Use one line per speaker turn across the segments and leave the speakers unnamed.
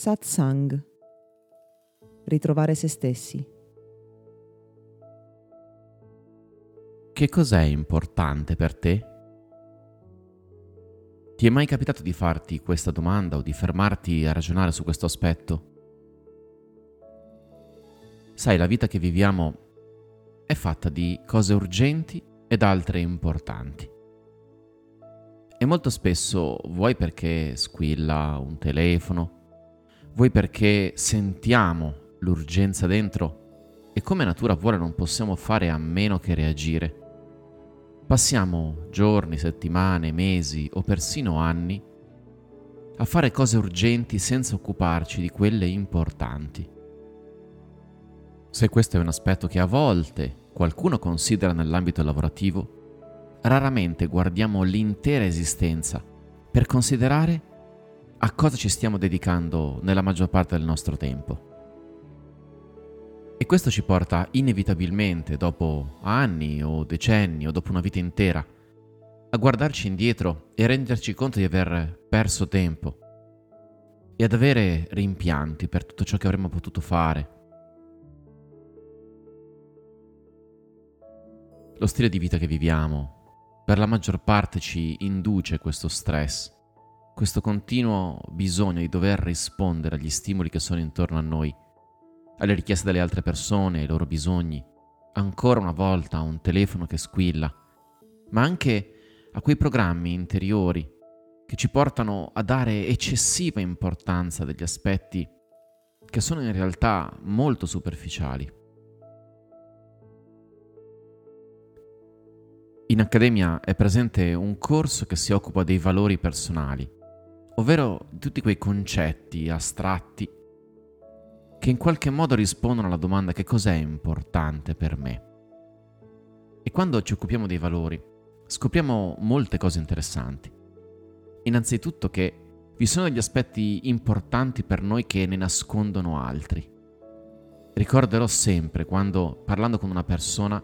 Satsang. Ritrovare se stessi.
Che cos'è importante per te? Ti è mai capitato di farti questa domanda o di fermarti a ragionare su questo aspetto? Sai, la vita che viviamo è fatta di cose urgenti ed altre importanti. E molto spesso, vuoi perché squilla un telefono, vuoi perché sentiamo l'urgenza dentro e come natura vuole non possiamo fare a meno che reagire. Passiamo giorni, settimane, mesi o persino anni a fare cose urgenti senza occuparci di quelle importanti. Se questo è un aspetto che a volte qualcuno considera nell'ambito lavorativo, raramente guardiamo l'intera esistenza per considerare a cosa ci stiamo dedicando nella maggior parte del nostro tempo. E questo ci porta inevitabilmente, dopo anni o decenni o dopo una vita intera, a guardarci indietro e renderci conto di aver perso tempo e ad avere rimpianti per tutto ciò che avremmo potuto fare. Lo stile di vita che viviamo, per la maggior parte ci induce questo stress, questo continuo bisogno di dover rispondere agli stimoli che sono intorno a noi, alle richieste delle altre persone, ai loro bisogni, ancora una volta a un telefono che squilla, ma anche a quei programmi interiori che ci portano a dare eccessiva importanza degli aspetti che sono in realtà molto superficiali. In accademia è presente un corso che si occupa dei valori personali, ovvero tutti quei concetti astratti che in qualche modo rispondono alla domanda che cos'è importante per me. E quando ci occupiamo dei valori scopriamo molte cose interessanti. Innanzitutto che vi sono degli aspetti importanti per noi che ne nascondono altri. Ricorderò sempre quando, parlando con una persona,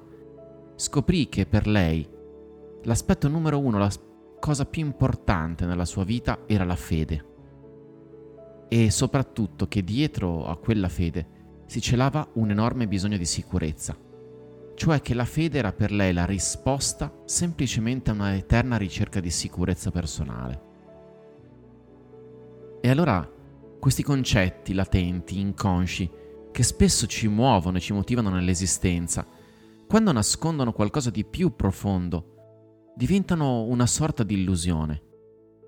scoprì che per lei l'aspetto numero uno, la cosa più importante nella sua vita era la fede. E soprattutto che dietro a quella fede si celava un enorme bisogno di sicurezza, cioè che la fede era per lei la risposta semplicemente a una eterna ricerca di sicurezza personale. E allora questi concetti latenti, inconsci, che spesso ci muovono e ci motivano nell'esistenza, quando nascondono qualcosa di più profondo, diventano una sorta di illusione.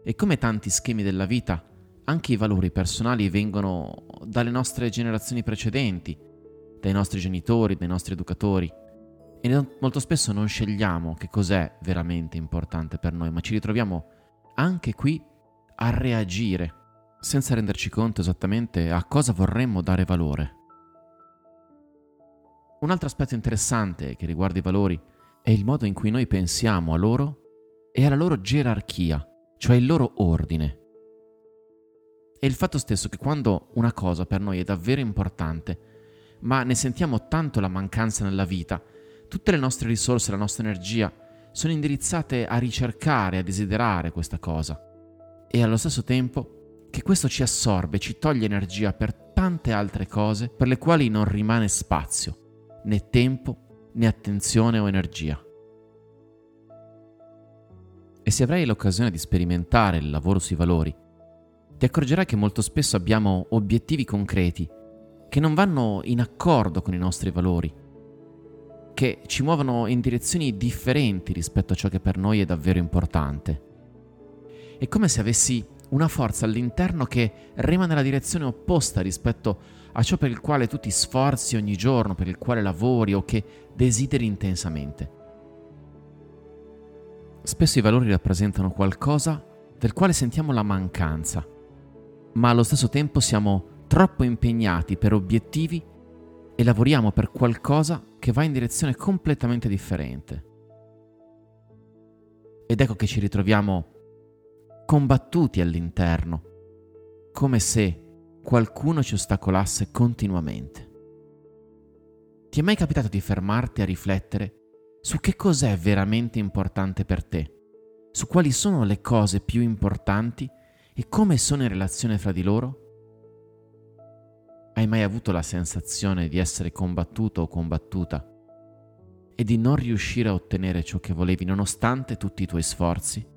E come tanti schemi della vita, anche i valori personali vengono dalle nostre generazioni precedenti, dai nostri genitori, dai nostri educatori. E molto spesso non scegliamo che cos'è veramente importante per noi, ma ci ritroviamo anche qui a reagire senza renderci conto esattamente a cosa vorremmo dare valore. Un altro aspetto interessante che riguarda i valori è il modo in cui noi pensiamo a loro e alla loro gerarchia, cioè il loro ordine. È il fatto stesso che quando una cosa per noi è davvero importante, ma ne sentiamo tanto la mancanza nella vita, tutte le nostre risorse, la nostra energia sono indirizzate a ricercare, a desiderare questa cosa. E allo stesso tempo che questo ci assorbe, ci toglie energia per tante altre cose per le quali non rimane spazio, né tempo né attenzione o energia. E se avrai l'occasione di sperimentare il lavoro sui valori, ti accorgerai che molto spesso abbiamo obiettivi concreti che non vanno in accordo con i nostri valori, che ci muovono in direzioni differenti rispetto a ciò che per noi è davvero importante. È come se avessi una forza all'interno che rema nella direzione opposta rispetto a ciò per il quale tu ti sforzi ogni giorno, per il quale lavori o che desideri intensamente. Spesso i valori rappresentano qualcosa del quale sentiamo la mancanza, ma allo stesso tempo siamo troppo impegnati per obiettivi e lavoriamo per qualcosa che va in direzione completamente differente. Ed ecco che ci ritroviamo combattuti all'interno, come se qualcuno ci ostacolasse continuamente. Ti è mai capitato di fermarti a riflettere su che cos'è veramente importante per te, su quali sono le cose più importanti e come sono in relazione fra di loro? Hai mai avuto la sensazione di essere combattuto o combattuta e di non riuscire a ottenere ciò che volevi nonostante tutti i tuoi sforzi?